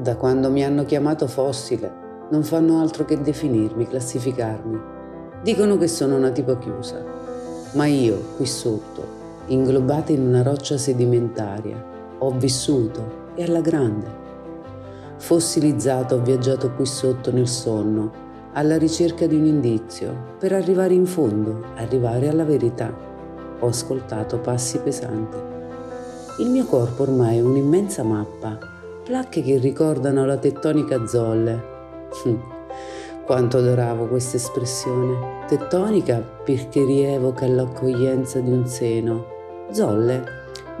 Da quando mi hanno chiamato fossile, non fanno altro che definirmi, classificarmi. Dicono che sono una tipo chiusa, ma io, qui sotto, inglobata in una roccia sedimentaria, ho vissuto e alla grande. Fossilizzato ho viaggiato qui sotto nel sonno, alla ricerca di un indizio, per arrivare in fondo, arrivare alla verità. Ho ascoltato passi pesanti. Il mio corpo ormai è un'immensa mappa, placche che ricordano la tettonica zolle. Quanto adoravo questa espressione. Tettonica perché rievoca l'accoglienza di un seno. Zolle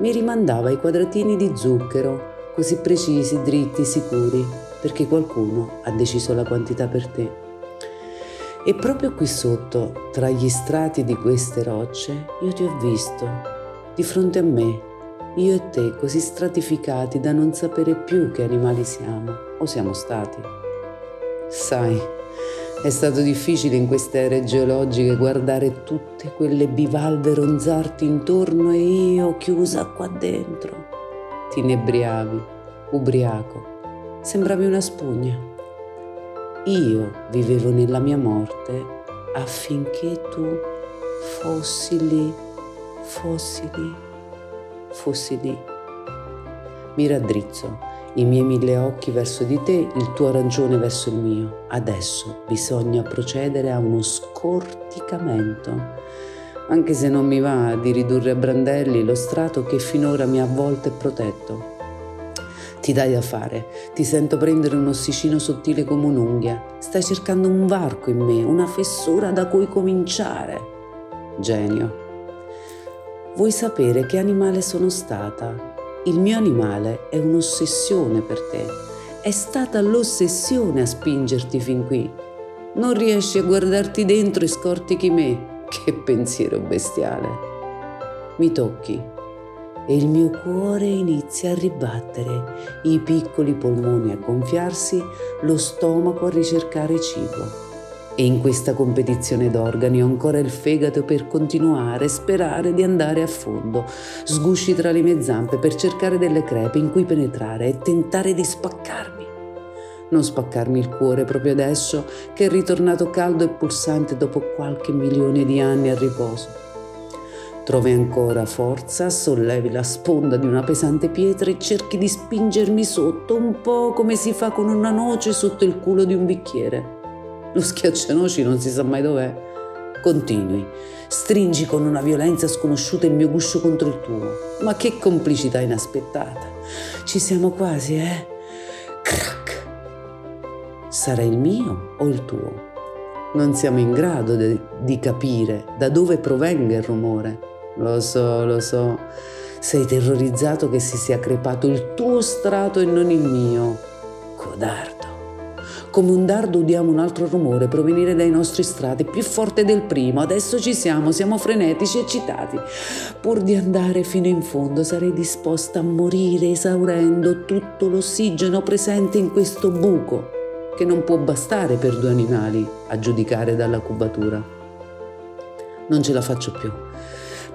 mi rimandava ai quadratini di zucchero, così precisi, dritti, sicuri, perché qualcuno ha deciso la quantità per te. E proprio qui sotto, tra gli strati di queste rocce, io ti ho visto, di fronte a me, io e te così stratificati da non sapere più che animali siamo o siamo stati. Sai, è stato difficile in queste ere geologiche guardare tutte quelle bivalve ronzarti intorno e io chiusa qua dentro. Ti inebriavi, ubriaco, sembravi una spugna. Io vivevo nella mia morte affinché tu fossi lì, fossi lì, fossi lì. Mi raddrizzo, i miei mille occhi verso di te, il tuo arancione verso il mio. Adesso bisogna procedere a uno scorticamento, anche se non mi va di ridurre a brandelli lo strato che finora mi ha avvolto e protetto ti dai da fare, ti sento prendere un ossicino sottile come un'unghia, stai cercando un varco in me, una fessura da cui cominciare. Genio. Vuoi sapere che animale sono stata? Il mio animale è un'ossessione per te. È stata l'ossessione a spingerti fin qui. Non riesci a guardarti dentro e scortichi me. Che pensiero bestiale. Mi tocchi, e il mio cuore inizia a ribattere, i piccoli polmoni a gonfiarsi, lo stomaco a ricercare cibo. E in questa competizione d'organi ho ancora il fegato per continuare, sperare di andare a fondo, sgusci tra le mie zampe per cercare delle crepe in cui penetrare e tentare di spaccarmi. Non spaccarmi il cuore proprio adesso che è ritornato caldo e pulsante dopo qualche milione di anni a riposo Trovi ancora forza, sollevi la sponda di una pesante pietra e cerchi di spingermi sotto, un po' come si fa con una noce sotto il culo di un bicchiere. Lo schiaccianoci non si sa mai dov'è. Continui, stringi con una violenza sconosciuta il mio guscio contro il tuo. Ma che complicità inaspettata. Ci siamo quasi, eh? Crack! Sarà il mio o il tuo? Non siamo in grado de- di capire da dove provenga il rumore lo so, lo so. Sei terrorizzato che si sia crepato il tuo strato e non il mio. Codardo. Come un dardo udiamo un altro rumore provenire dai nostri strati, più forte del primo. Adesso ci siamo, siamo frenetici eccitati. Pur di andare fino in fondo sarei disposta a morire esaurendo tutto l'ossigeno presente in questo buco, che non può bastare per due animali, a giudicare dalla cubatura. Non ce la faccio più.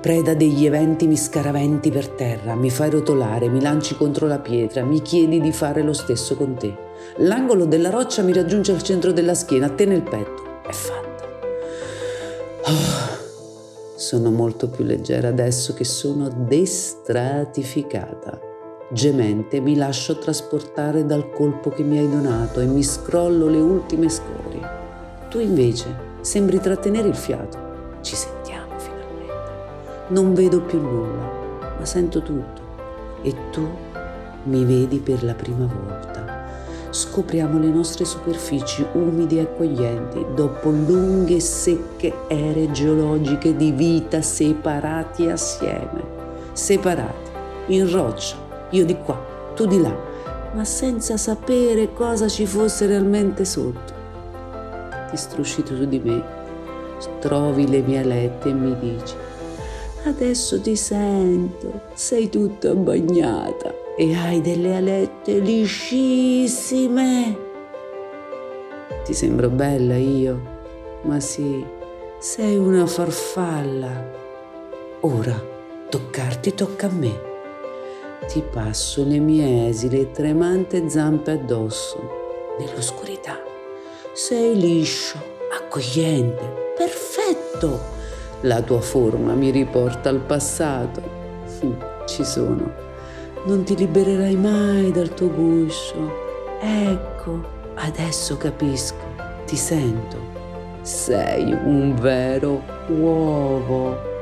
Preda degli eventi mi scaraventi per terra, mi fai rotolare, mi lanci contro la pietra, mi chiedi di fare lo stesso con te. L'angolo della roccia mi raggiunge al centro della schiena, a te nel petto. È fatta. Oh, sono molto più leggera adesso che sono destratificata. Gemente mi lascio trasportare dal colpo che mi hai donato e mi scrollo le ultime scorie. Tu invece sembri trattenere il fiato. Ci sentiamo. Non vedo più nulla, ma sento tutto. E tu mi vedi per la prima volta. Scopriamo le nostre superfici umide e accoglienti dopo lunghe e secche ere geologiche di vita separati assieme. Separati, in roccia, io di qua, tu di là, ma senza sapere cosa ci fosse realmente sotto. Ti strusci tu di me, trovi le mie alette e mi dici Adesso ti sento, sei tutta bagnata e hai delle alette liscissime. Ti sembro bella io? Ma sì, sei una farfalla. Ora toccarti tocca a me. ti passo le mie esili e tremante zampe addosso, nell'oscurità. Sei liscio, accogliente, perfetto. La tua forma mi riporta al passato. Ci sono. Non ti libererai mai dal tuo guscio. Ecco, adesso capisco, ti sento. Sei un vero uovo.